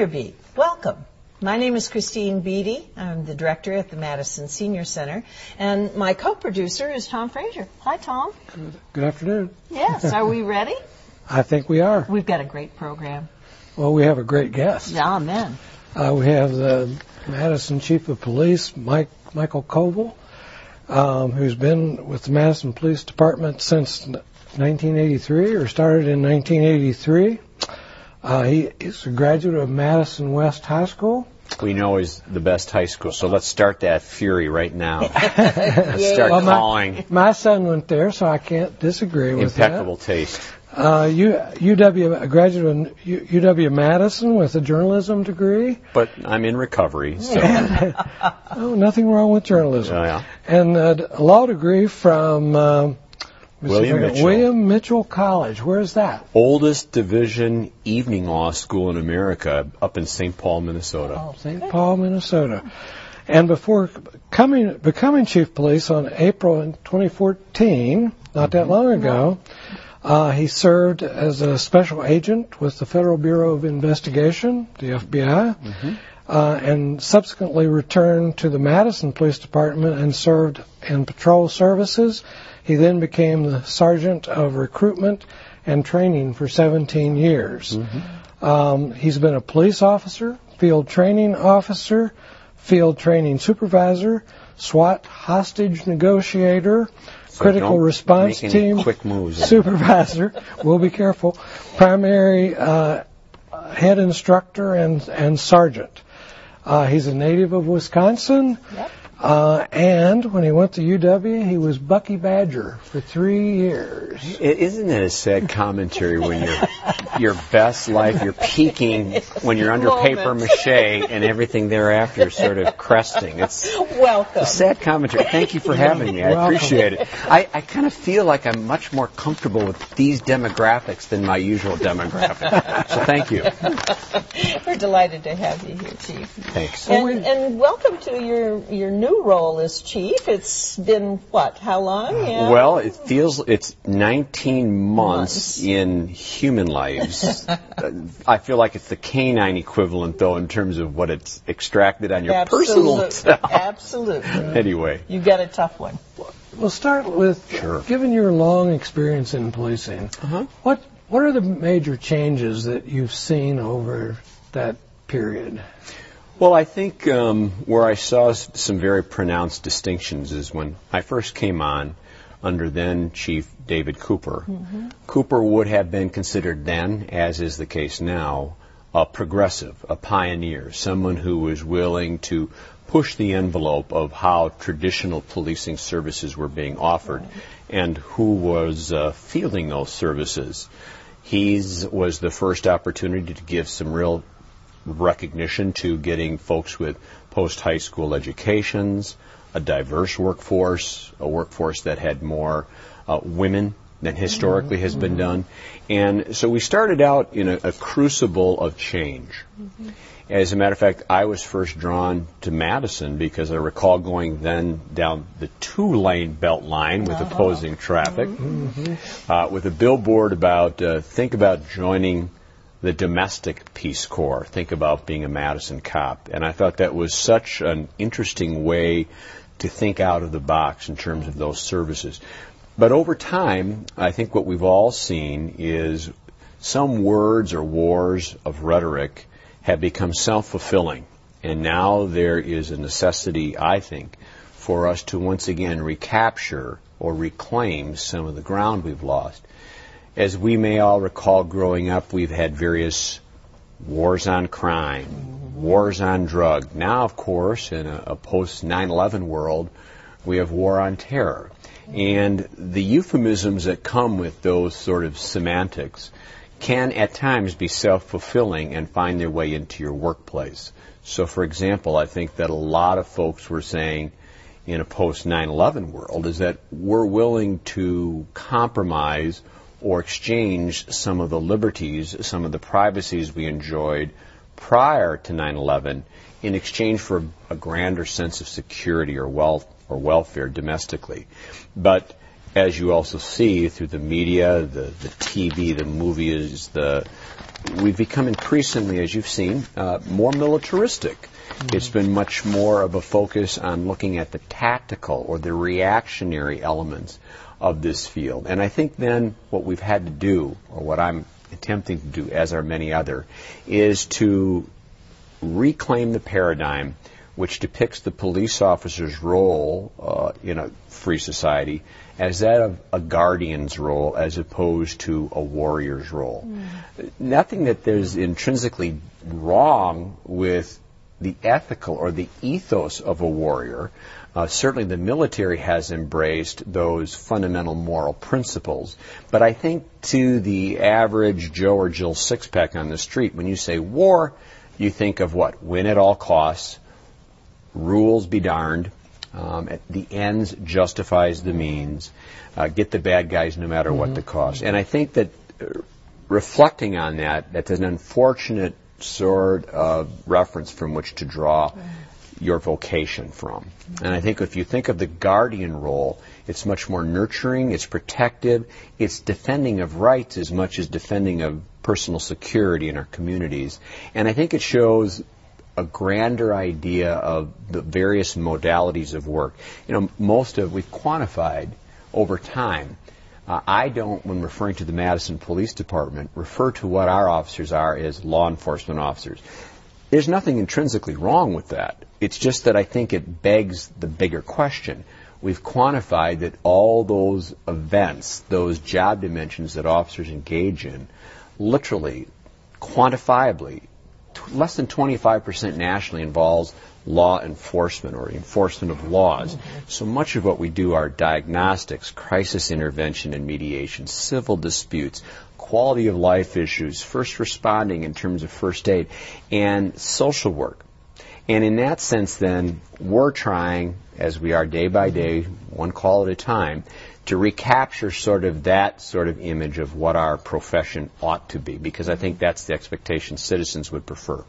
Senior Beat. Welcome. My name is Christine Beatty. I'm the director at the Madison Senior Center, and my co-producer is Tom Frazier. Hi, Tom. Good afternoon. Yes. Are we ready? I think we are. We've got a great program. Well, we have a great guest. Amen. Uh, we have the Madison Chief of Police, Mike Michael Koval, um, who's been with the Madison Police Department since 1983, or started in 1983. Uh, he is a graduate of Madison West High School. We know he's the best high school, so let's start that fury right now. Yay. start Well, my- calling. My son went there, so I can't disagree with Impeccable taste. that. Uh, U, UW, a graduate of U- UW Madison with a journalism degree. But I'm in recovery, so Oh, nothing wrong with journalism. Oh, yeah. And uh, a law degree from let's if William Mitchell. William Mitchell College. Where's that? oldest division evening law school in America, up in St. Paul, Minnesota. Oh, St. Paul, Minnesota. And before coming becoming chief police on April in 2014, not that long ago, uh, he served as a special agent with the Federal Bureau of Investigation, the FBI, uh, and subsequently returned to the Madison Police Department and served in patrol services. He then became the sergeant of recruitment and training for 17 years. Um, he's been a police officer, field training officer, field training supervisor, SWAT hostage negotiator, So critical don't response make any team quick moves. supervisor. we'll be careful. Primary uh, head instructor and and sergeant. Uh, he's a native of Wisconsin. Yep. Uh, and when he went to UW, he was Bucky Badger for three years. Isn't it a sad commentary when you're your best life, you're peaking when you're under Moment. paper mache and everything thereafter is sort of cresting. It's Welcome. a sad commentary. Thank you for having me. I Welcome. appreciate it. I, I kind of feel like I'm much more comfortable with these demographics than my usual demographic. So thank you. We're delighted to have you here, Chief. Thanks. And, and welcome to your your new role as chief. It's been what? How long? Yeah. Well, it feels it's 19 months, Months. in human lives. Uh, I feel like it's the canine equivalent, though, in terms of what it's extracted on your personal Absolute- self. Absolutely. Anyway, You got a tough one. We'll start with Sure. given your long experience in policing. Uh-huh. What what are the major changes that you've seen over that period? Well, I think um, where I saw some very pronounced distinctions is when I first came on under then Chief David Cooper. Cooper would have been considered then, as is the case now, a progressive, a pioneer, someone who was willing to push the envelope of how traditional policing services were being offered and who was uh, fielding those services. He was the first opportunity to give some real recognition to getting folks with post high school educations, a diverse workforce, a workforce that had more uh, women than historically has been done. And so we started out in a, a crucible of change. As a matter of fact, I was first drawn to Madison because I recall going then down the two lane belt line with opposing traffic uh, with a billboard about uh, think about joining the domestic Peace Corps. Think about being a Madison cop. And I thought that was such an interesting way to think out of the box in terms of those services. But over time, I think what we've all seen is some words or wars of rhetoric have become self-fulfilling. And now there is a necessity, I think, for us to once again recapture or reclaim some of the ground we've lost. As we may all recall growing up, we've had various wars on crime, wars on drug. Now, of course, in a, a post 9-11 world, we have war on terror. And the euphemisms that come with those sort of semantics can at times be self-fulfilling and find their way into your workplace. So, for example, I think that a lot of folks were saying in a post 9/11 world is that we're willing to compromise or exchange some of the liberties, some of the privacies we enjoyed prior to 9/11 in exchange for a grander sense of security or wealth or welfare domestically. But as you also see through the media, the, the TV, the movies, the we've become increasingly, as you've seen, uh, more militaristic. It's been much more of a focus on looking at the tactical or the reactionary elements of this field. And I think then what we've had to do, or what I'm attempting to do, as are many other, is to reclaim the paradigm which depicts the police officer's role uh, in a free society as that of a guardian's role as opposed to a warrior's role. Mm. Nothing that there's intrinsically wrong with the ethical or the ethos of a warrior. Uh, certainly the military has embraced those fundamental moral principles. But I think to the average Joe or Jill six-pack on the street, when you say war, you think of what? Win at all costs, rules be darned, um, the ends justifies the means, uh, get the bad guys no matter mm-hmm. what the cost. And I think that uh, reflecting on that, that's an unfortunate sort of reference from which to draw your vocation from. And I think if you think of the guardian role, it's much more nurturing, it's protective, it's defending of rights as much as defending of personal security in our communities. And I think it shows a grander idea of the various modalities of work. You know, most of we've quantified over time uh, I don't, when referring to the Madison Police Department, refer to what our officers are as law enforcement officers. There's nothing intrinsically wrong with that. It's just that I think it begs the bigger question. We've quantified that all those events, those job dimensions that officers engage in, literally, quantifiably, t- less than 25% nationally involves law enforcement or enforcement of laws. So much of what we do are diagnostics, crisis intervention and mediation, civil disputes, quality of life issues, first responding in terms of first aid, and social work. And in that sense, then, we're trying, as we are day by day, one call at a time, to recapture sort of that sort of image of what our profession ought to be, because I think that's the expectation citizens would prefer.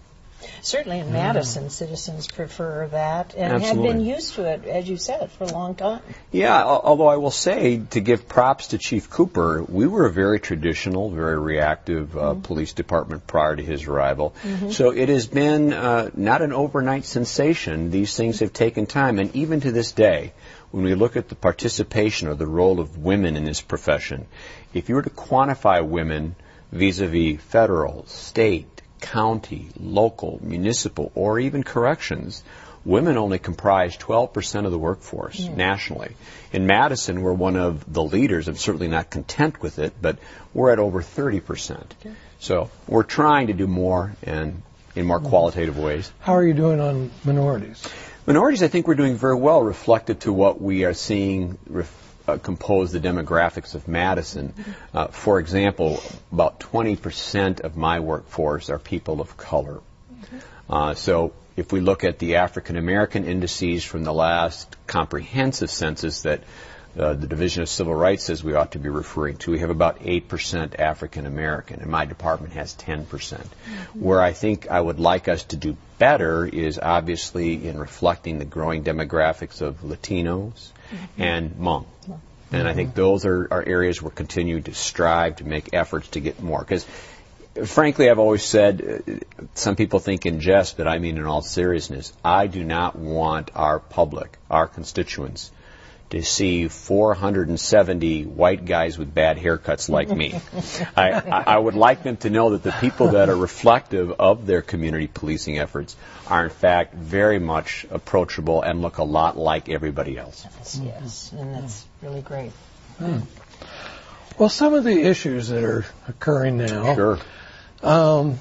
Certainly in Madison, citizens prefer that and Absolutely. have been used to it, as you said, for a long time. Yeah, although I will say, to give props to Chief Cooper, we were a very traditional, very reactive uh, mm-hmm. police department prior to his arrival. Mm-hmm. So it has been uh, not an overnight sensation. These things have taken time, and even to this day, when we look at the participation or the role of women in this profession, if you were to quantify women vis-a-vis federal, state, county, local, municipal, or even corrections, women only comprise 12% of the workforce yeah. nationally. In Madison, we're one of the leaders. I'm certainly not content with it, but we're at over 30%. Okay. So we're trying to do more and in more mm-hmm. qualitative ways. How are you doing on minorities? Minorities, I think we're doing very well, reflected to what we are seeing ref- uh, compose the demographics of Madison. Uh, for example, about 20% of my workforce are people of color. Uh, so if we look at the African American indices from the last comprehensive census that uh, the Division of Civil Rights says we ought to be referring to. We have about 8% African American, and my department has 10%. percent mm-hmm. Where I think I would like us to do better is obviously in reflecting the growing demographics of Latinos mm-hmm. And Hmong. Mm-hmm. And I think those are, are areas we're continuing to strive to make efforts to get more. Because frankly, I've always said, uh, some people think in jest, but I mean in all seriousness, I do not want our public, our constituents, to see 470 white guys with bad haircuts like me. I, I, would like them to know that the people that are reflective of their community policing efforts are in fact very much approachable and look a lot like everybody else. Yes, yes. and that's really great. Hmm. Well, some of the issues that are occurring now. Sure. Um,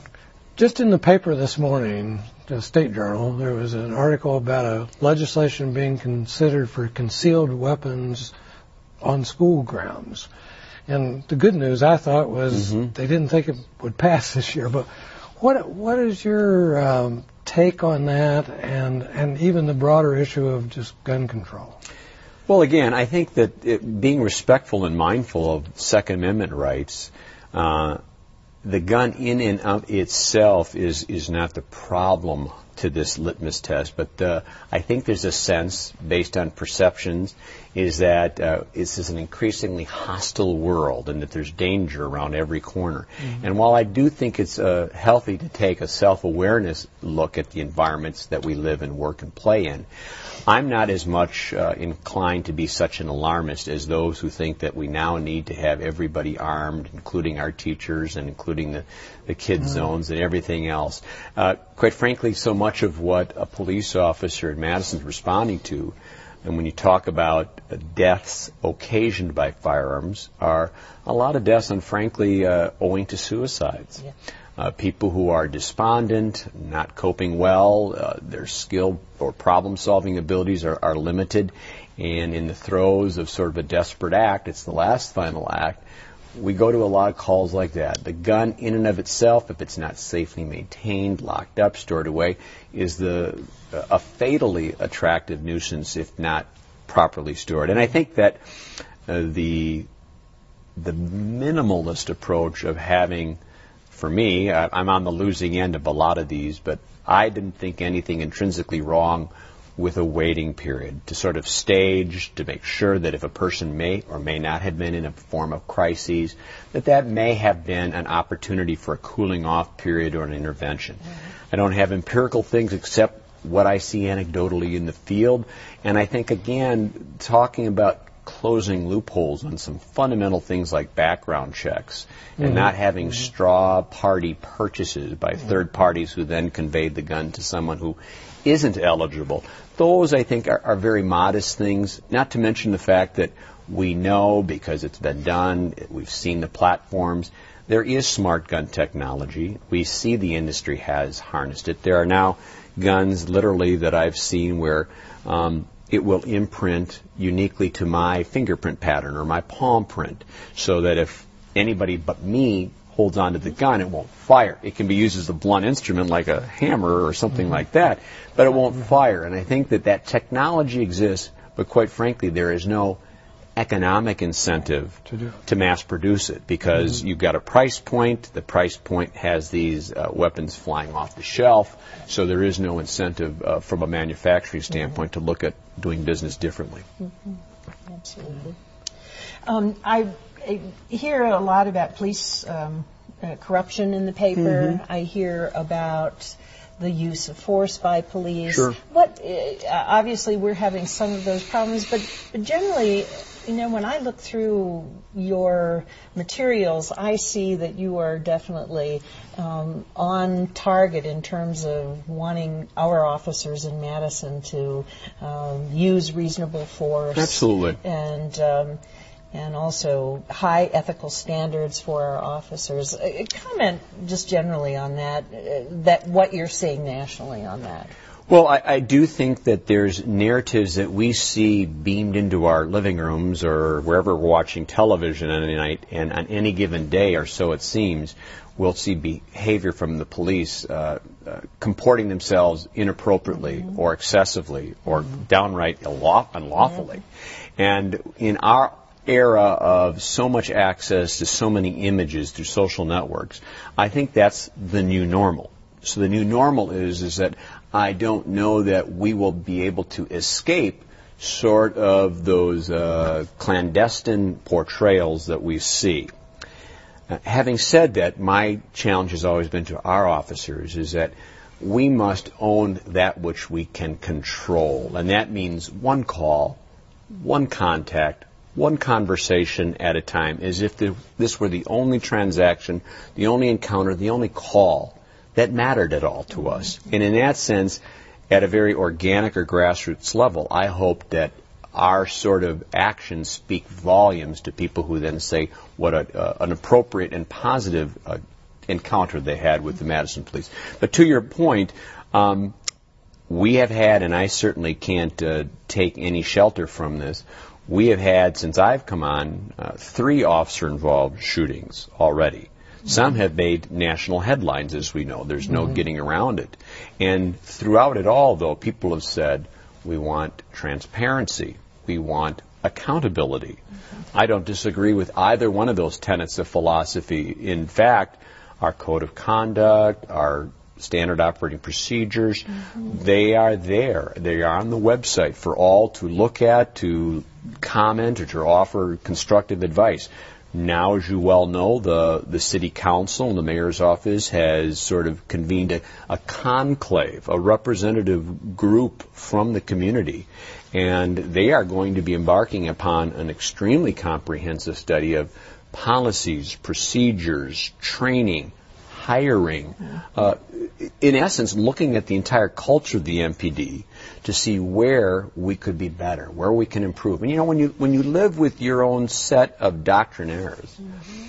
just in the paper this morning, the State Journal, there was an article about a legislation being considered for concealed weapons on school grounds. And the good news, I thought, was mm-hmm. they didn't think it would pass this year. But what what is your um, take on that, and and even the broader issue of just gun control? Well, again, I think that it, being respectful and mindful of Second Amendment rights, uh, the gun in and of itself is is not the problem to this litmus test, but uh, I think there's a sense, based on perceptions, is that uh, this is an increasingly hostile world and that there's danger around every corner. Mm-hmm. And while I do think it's uh, healthy to take a self-awareness look at the environments that we live and work and play in, I'm not as much uh, inclined to be such an alarmist as those who think that we now need to have everybody armed, including our teachers and including the, the kid mm. zones and everything else. Uh, quite frankly, so much of what a police officer in Madison is responding to, and when you talk about deaths occasioned by firearms, are a lot of deaths, and frankly, uh, owing to suicides. Yeah uh, people who are despondent, not coping well, uh, their skill or problem solving abilities are, are limited, and in the throes of sort of a desperate act, it's the last final act, we go to a lot of calls like that. The gun, in and of itself, if it's not safely maintained, locked up, stored away, is the a fatally attractive nuisance if not properly stored. And I think that uh, the the minimalist approach of having for me, I'm on the losing end of a lot of these, but I didn't think anything intrinsically wrong with a waiting period to sort of stage to make sure that if a person may or may not have been in a form of crises, that that may have been an opportunity for a cooling off period or an intervention. Mm-hmm. I don't have empirical things except what I see anecdotally in the field, and I think again talking about closing loopholes on some fundamental things like background checks and mm-hmm. not having mm-hmm. straw party purchases by mm-hmm. third parties who then conveyed the gun to someone who isn't eligible. Those, I think, are, are very modest things, not to mention the fact that we know because it's been done, we've seen the platforms, there is smart gun technology. We see the industry has harnessed it. There are now guns, literally, that I've seen where um, it will imprint uniquely to my fingerprint pattern or my palm print so that if anybody but me holds onto the gun, it won't fire. It can be used as a blunt instrument like a hammer or something mm-hmm. like that, but it won't fire. And I think that that technology exists, but quite frankly, there is no economic incentive to, to mass produce it because mm-hmm. you've got a price point. The price point has these uh, weapons flying off the shelf, so there is no incentive uh, from a manufacturing standpoint mm-hmm. to look at doing business differently. Mm-hmm. Absolutely. Um, I, I, hear a lot about police um, uh, corruption in the paper. Mm-hmm. I hear about the use of force by police. Sure. What uh, obviously we're having some of those problems, but, but generally you know, when I look through your materials, I see that you are definitely um, on target in terms of wanting our officers in Madison to um, use reasonable force. Absolutely. And um, and also high ethical standards for our officers. Uh, comment just generally on that. Uh, that what you're seeing nationally on that. Well, I, I, do think that there's narratives that we see beamed into our living rooms or wherever we're watching television on any night, and on any given day, or so it seems, we'll see behavior from the police uh, uh, comporting themselves inappropriately mm-hmm. or excessively or mm-hmm. downright unlawfully. Mm-hmm. And in our era of so much access to so many images through social networks, I think that's the new normal. So the new normal is is that I don't know that we will be able to escape sort of those uh, clandestine portrayals that we see. Uh, having said that, my challenge has always been to our officers is that we must own that which we can control, and that means one call, one contact, one conversation at a time, as if this were the only transaction, the only encounter, the only call that mattered at all to us. And in that sense, at a very organic or grassroots level, I hope that our sort of actions speak volumes to people who then say what a, uh, an appropriate and positive uh, encounter they had with the Madison police. But to your point, um, we have had, and I certainly can't uh, take any shelter from this, we have had, since I've come on, uh, three officer involved shootings already. Some have made national headlines, as we know. There's no mm-hmm. getting around it. And throughout it all, though, people have said, we want transparency. We want accountability. Mm-hmm. I don't disagree with either one of those tenets of philosophy. In fact, our code of conduct, our standard operating procedures. They are there. They are on the website for all to look at, to comment, or to offer constructive advice. Now, as you well know, the, the city council and the mayor's office has sort of convened a, a conclave, a representative group from the community. And they are going to be embarking upon an extremely comprehensive study of policies, procedures, training, hiring, uh, in essence, looking at the entire culture of the MPD to see where we could be better, where we can improve. And you know, when you when you live with your own set of doctrinaires, mm-hmm.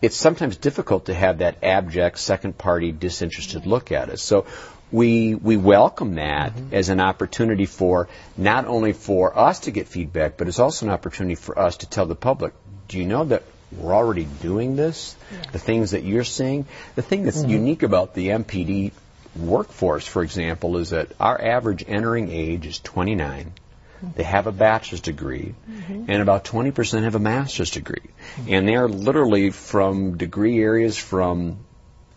it's sometimes difficult to have that abject, second-party, disinterested look at it. So. We, we welcome that mm-hmm. as an opportunity for not only for us to get feedback, but it's also an opportunity for us to tell the public, do you know that we're already doing this. Yeah. The things that you're seeing. The thing that's mm-hmm. unique about the MPD workforce, for example, is that our average entering age is 29. They have a bachelor's degree, mm-hmm. and about 20% have a master's degree. Mm-hmm. And they're literally from degree areas from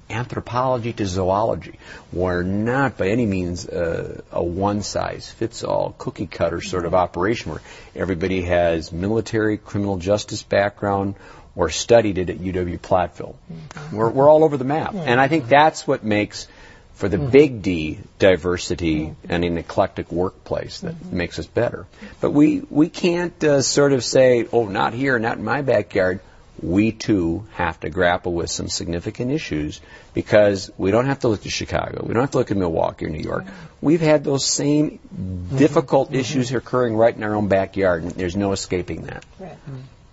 anthropology to zoology. We're not by any means uh, a one size fits all cookie cutter sort of operation where everybody has military, criminal justice background or studied it at UW Platteville. Mm-hmm. We're, we're all over the map. Mm-hmm. And I think that's what makes, for the mm-hmm. big D, diversity mm-hmm. and an eclectic workplace that mm-hmm. makes us better. But we, we can't uh, sort of say, oh, not here, not in my backyard. We too have to grapple with some significant issues because we don't have to look to Chicago. We don't have to look at Milwaukee or New York. We've had those same difficult issues occurring right in our own backyard, and there's no escaping that. Right.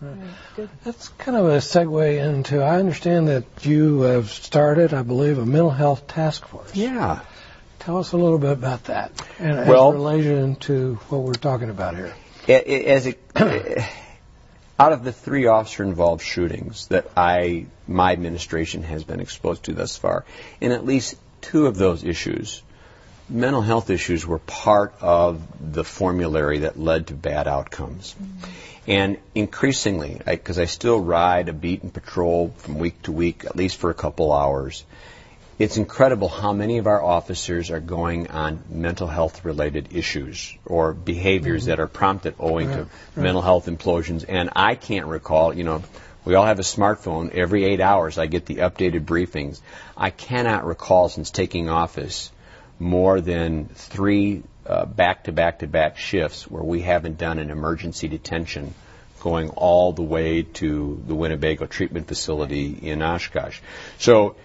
Right. That's kind of a segue into. I understand that you have started, I believe, a mental health task force. Yeah. Tell us a little bit about that and well, as relation to what we're talking about here. As it, out of the three officer-involved shootings that I, my administration has been exposed to thus far, in at least two of those issues, mental health issues were part of the formulary that led to bad outcomes. Mm-hmm. And increasingly, because I, I, still ride a beat and patrol from week to week, at least for a couple hours, it's incredible how many of our officers are going on mental health related issues or behaviors mm-hmm. that are prompted owing right, to right. mental health implosions. And I can't recall, you know, we all have a smartphone. Every eight hours, I get the updated briefings. I cannot recall since taking office more than three back to back to back shifts where we haven't done an emergency detention going all the way to the Winnebago treatment facility in Oshkosh. So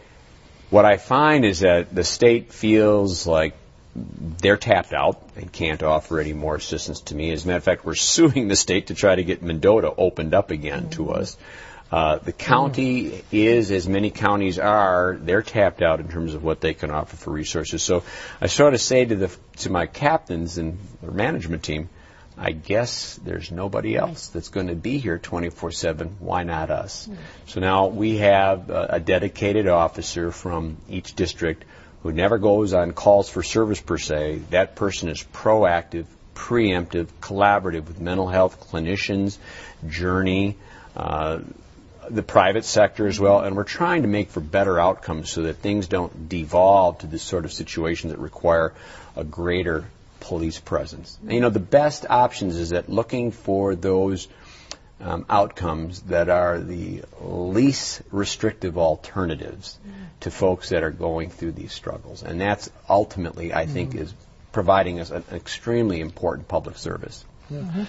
what I find is that the state feels like they're tapped out and can't offer any more assistance to me. As a matter of fact, we're suing the state to try to get Mendota opened up again mm-hmm. to us. Uh, the county is, as many counties are, they're tapped out in terms of what they can offer for resources. So I sort of say to the to my captains and their management team, I guess there's nobody else that's going to be here 24/7. Why not us? So now we have a, a dedicated officer from each district who never goes on calls for service per se. That person is proactive, preemptive, collaborative with mental health clinicians, Journey. Uh, the private sector as well, and we're trying to make for better outcomes so that things don't devolve to this sort of situation that require a greater police presence. And, you know, the best options is that looking for those um, outcomes that are the least restrictive alternatives to folks that are going through these struggles. And that's ultimately, I think, mm-hmm. is providing us an extremely important public service. Mm-hmm.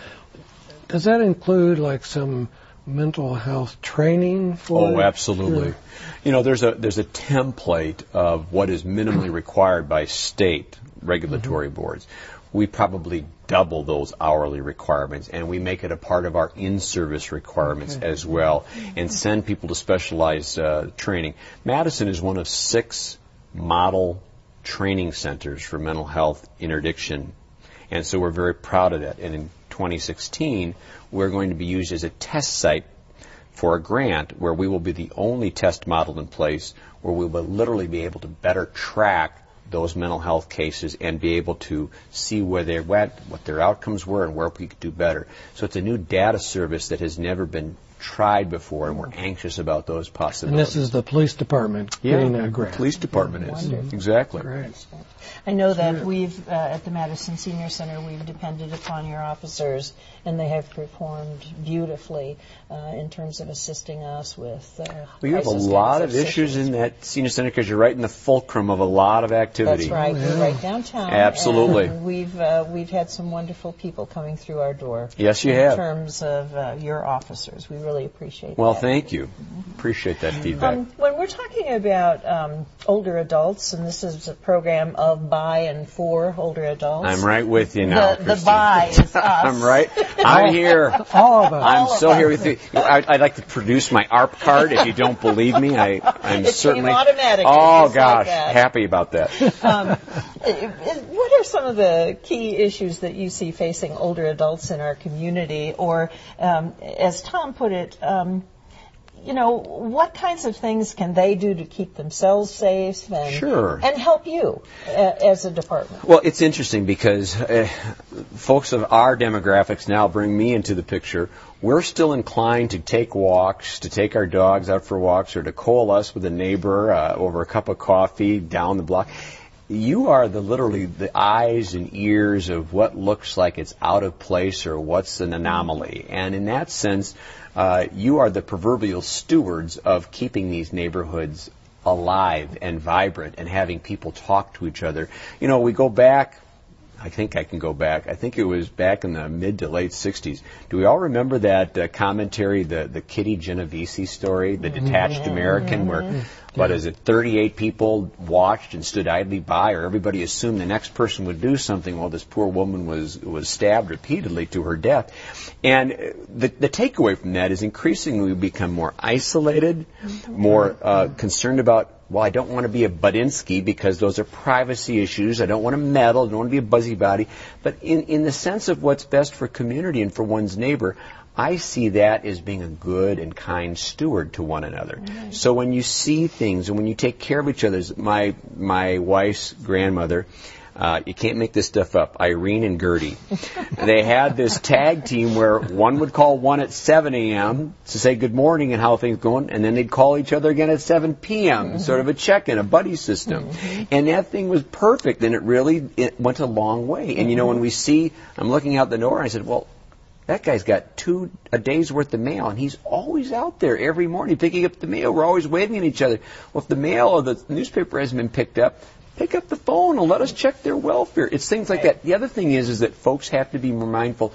Does that include like some mental health training for? Oh, absolutely. Yeah. You know, there's a there's a template of what is minimally required by state regulatory mm-hmm. boards. We probably double those hourly requirements, and we make it a part of our in-service requirements okay. as well, and send people to specialized uh, training. Madison is one of six model training centers for mental health interdiction, and so we're very proud of that. And in 2016, we're going to be used as a test site for a grant where we will be the only test model in place where we will literally be able to better track those mental health cases and be able to see where they went, what their outcomes were, and where we could do better. So it's a new data service that has never been tried before, and we're anxious about those possibilities. And this is the police department yeah, getting a the grant. police department is Wonderful. exactly. Great. I know that we've, uh, at the Madison Senior Center, we've depended upon your officers, and they have performed beautifully uh, in terms of assisting us with. Uh, Well, you have a lot kinds of issues in that senior center because you're right in the fulcrum of a lot of activity. That's right. We're right downtown. Absolutely. and we've uh, we've had some wonderful people coming through our door. Yes, you in have. terms of uh, your officers, we really appreciate. Well, that. thank you. Appreciate that feedback. Um, when we're talking about um, older adults, and this is a program of by and for older adults. I'm right with you now. The, the by is us. I'm right. I'm here. All of us. I'm All of so us. here with you. I, I'd like to produce my ARP card. If you don't believe me, I, I'm It came certainly. automatically, Oh just like gosh, happy about that. um, i- i- what are some of the key issues that you see facing older adults in our community? Or, um, as Tom put it, um, you know, what kinds of things can they do to keep themselves safe and, Sure. and help you uh, as a department? Well, it's interesting because uh, folks of our demographics now bring me into the picture. We're still inclined to take walks, to take our dogs out for walks, or to coalesce with a neighbor uh, over a cup of coffee down the block. You are the literally the eyes and ears of what looks like it's out of place or what's an anomaly. And in that sense, uh, you are the proverbial stewards of keeping these neighborhoods alive and vibrant and having people talk to each other. You know, we go back I think I can go back. I think it was back in the mid to late 60s. Do we all remember that uh, commentary, the, the Kitty Genovese story, the detached American, where, what is it, 38 people watched and stood idly by, or everybody assumed the next person would do something while this poor woman was, was stabbed repeatedly to her death. And uh, the, the takeaway from that is increasingly we become more isolated, more uh, concerned about well, I don't want to be a Budinsky because those are privacy issues. I don't want to meddle. I don't want to be a busybody. But in, in the sense of what's best for community and for one's neighbor, I see that as being a good and kind steward to one another. Mm-hmm. So when you see things and when you take care of each other, my my wife's grandmother, uh, you can't make this stuff up. Irene and Gertie. they had this tag team where one would call one at 7 a.m. to say good morning and how things going, and then they'd call each other again at 7 p.m. Sort of a check-in, a buddy system. And that thing was perfect, and it really it went a long way. And you know, when we see, I'm looking out the door, and I said, well, that guy's got two a day's worth of mail, and he's always out there every morning picking up the mail. We're always waving at each other. Well, if the mail or the newspaper hasn't been picked up, pick up the phone and let us check their welfare. It's things like that. The other thing is, is that folks have to be more mindful.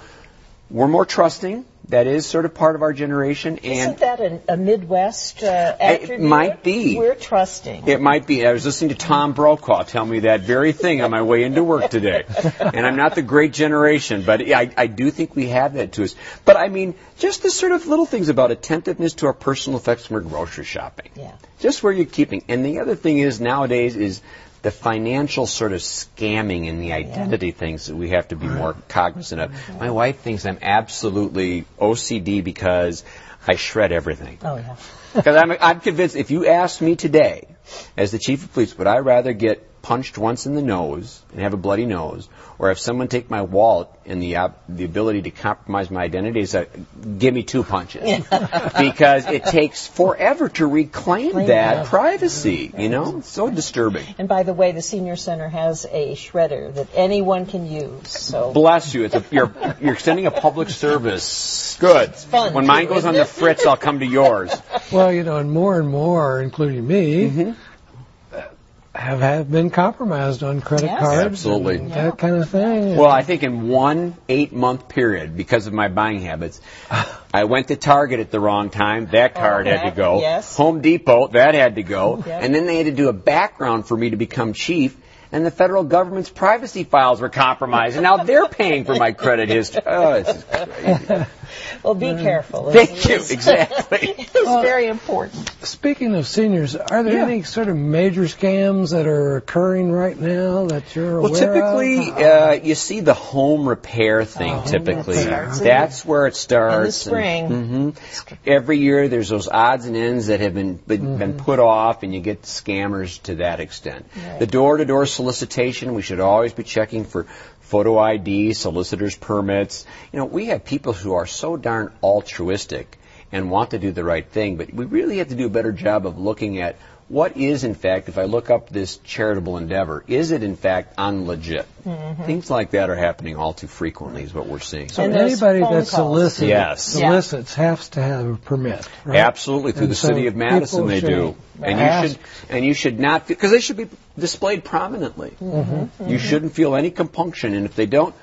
We're more trusting. That is sort of part of our generation, and Isn't that a, a Midwest uh, attribute? might be. We're trusting. It might be. I was listening to Tom Brokaw tell me that very thing on my way into work today. And I'm not the great generation, but I, I do think we have that to us. But I mean, just the sort of little things about attentiveness to our personal effects when we're grocery shopping. Yeah. Just where you're keeping. And the other thing is nowadays is the financial sort of scamming and the identity things that we have to be more cognizant of. My wife thinks I'm absolutely OCD because I shred everything. Oh yeah. Because I'm, I'm convinced if you asked me today, as the chief of police, would I rather get punched once in the nose and have a bloody nose, or have someone take my wallet and the uh, the ability to compromise my identity? Is that give me two punches because it takes forever to reclaim Claim that that. privacy. You know, it's so disturbing. And by the way, the senior center has a shredder that anyone can use. So Bless you. It's a, you're you're extending a public service. Good. fun, when too, mine goes isn't on the fritz, I'll come to yours. Well, you know, and more and more, including me, Mm-hmm. Have, have been compromised on credit Yes. cards. Absolutely. and Yeah. That kind of thing. Well, I think in one eight month period, because of my buying habits, I went to Target at the wrong time. That oh, card had to go. yes. Home Depot, that had to go. Yep. And then they had to do a background for me to become chief. And the federal government's privacy files were compromised. And now they're paying for my credit history. Oh, this is crazy. well, be careful. Mm. Thank you. It's- Exactly. It's very important. Speaking of seniors, are there Yeah. any sort of major scams that are occurring right now that you're Well, aware typically, of? Well, uh, you see the home repair thing. Oh, typically, that that's where it starts. spring. hmm Every year, there's those odds and ends that have been been, been put off, and you get scammers to that extent. Right. The door-to-door solicitation, we should always be checking for photo ID, solicitors permits. You know, we have people who are so darn altruistic. and want to do the right thing, but we really have to do a better job of looking at what is in fact, if I look up this charitable endeavor, is it in fact unlegit? Mm-hmm. Things like that are happening all too frequently is what we're seeing. So And anybody that solicits, Yes. Yeah. solicits has to have a permit. Right? Absolutely, through And the so city of Madison they should do, and you should and you should not because they should be displayed prominently. Mm-hmm. You shouldn't feel any compunction, and if they don't,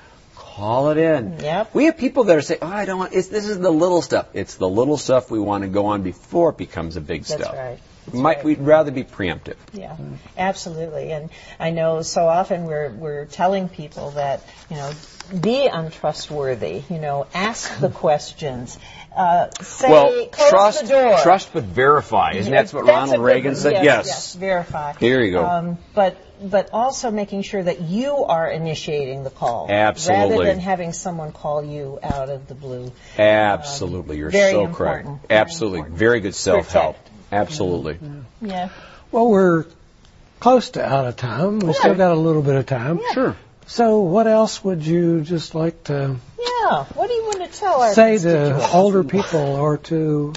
call it in. Yep. We have people that are saying, "Oh, I don't want." It's, this is the little stuff. It's the little stuff we want to go on before it becomes a big That's stuff. right. Might right. we'd rather be preemptive. Yeah, absolutely. And I know so often we're we're telling people that you know be untrustworthy. You know, ask the questions. Uh, say well, trust, the door. trust but verify. Isn't that what Ronald Reagan said? Yes, Yes. yes, verify. Here you go. Um, but but also making sure that you are initiating the call, Absolutely. rather than having someone call you out of the blue. Absolutely, um, you're very so important. correct. Absolutely, important. very good self-help. Protect. Mm-hmm. Absolutely. Yeah. Well, we're close to out of time. We still got a little bit of time. Sure. So, what else would you just like to Yeah. What do you want to tell our say to older people or to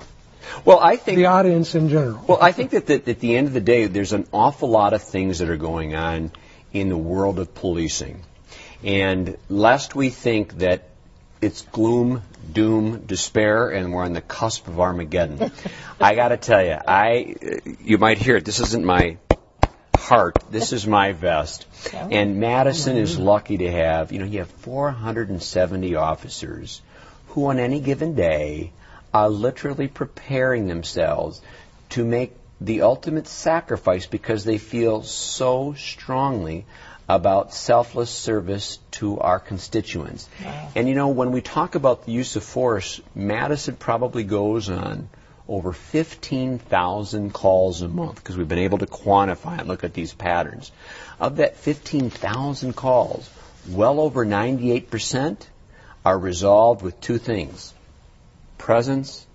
Well, I think the audience in general? Well, I think that, that at the end of the day, there's an awful lot of things that are going on in the world of policing. And lest we think that it's gloom, doom, despair, and we're on the cusp of Armageddon, I got to tell you, I you might hear it. This isn't my heart. This is my vest. And Madison is lucky to have, you know, you have 470 officers who on any given day are literally preparing themselves to make the ultimate sacrifice because they feel so strongly about selfless service to our constituents. And you know, when we talk about the use of force, Madison probably goes on over 15,000 calls a month because we've been able to quantify and look at these patterns. Of that 15,000 calls, well over 98% are resolved with two things presence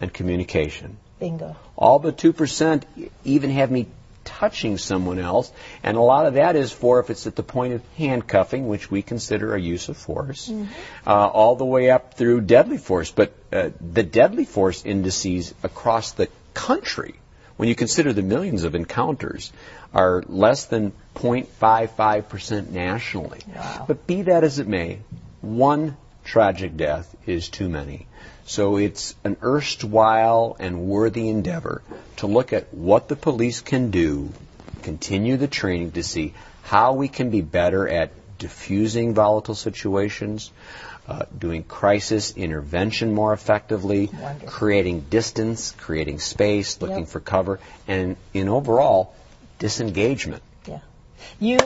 and communication. Bingo. All but 2% even have me touching someone else, and a lot of that is for if it's at the point of handcuffing, which we consider a use of force, uh, all the way up through deadly force. But uh, the deadly force indices across the country, when you consider the millions of encounters, are less than 0.55% nationally. Wow. But be that as it may, one tragic death is too many. So it's an erstwhile and worthy endeavor to look at what the police can do, continue the training to see how we can be better at diffusing volatile situations, uh, doing crisis intervention more effectively, Wonderful. creating distance, creating space, looking Yep. for cover, and in overall disengagement. Yeah. You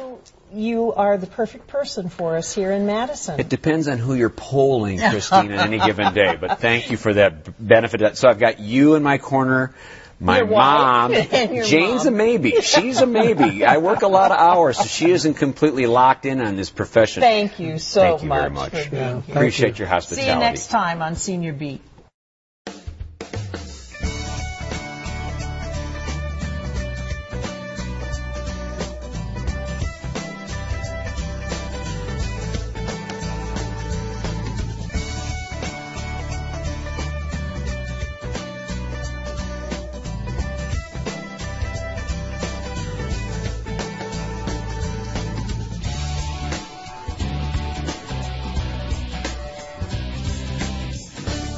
you are the perfect person for us here in Madison. It depends on who you're polling, Christine, on any given day. But thank you for that benefit. So I've got you in my corner, my Your mom. Jane's mom. a maybe. She's a maybe. I work a lot of hours, so she isn't completely locked in on this profession. Thank you so Thank you much, very much. for being here. Appreciate your See hospitality. you next time on Senior Beat.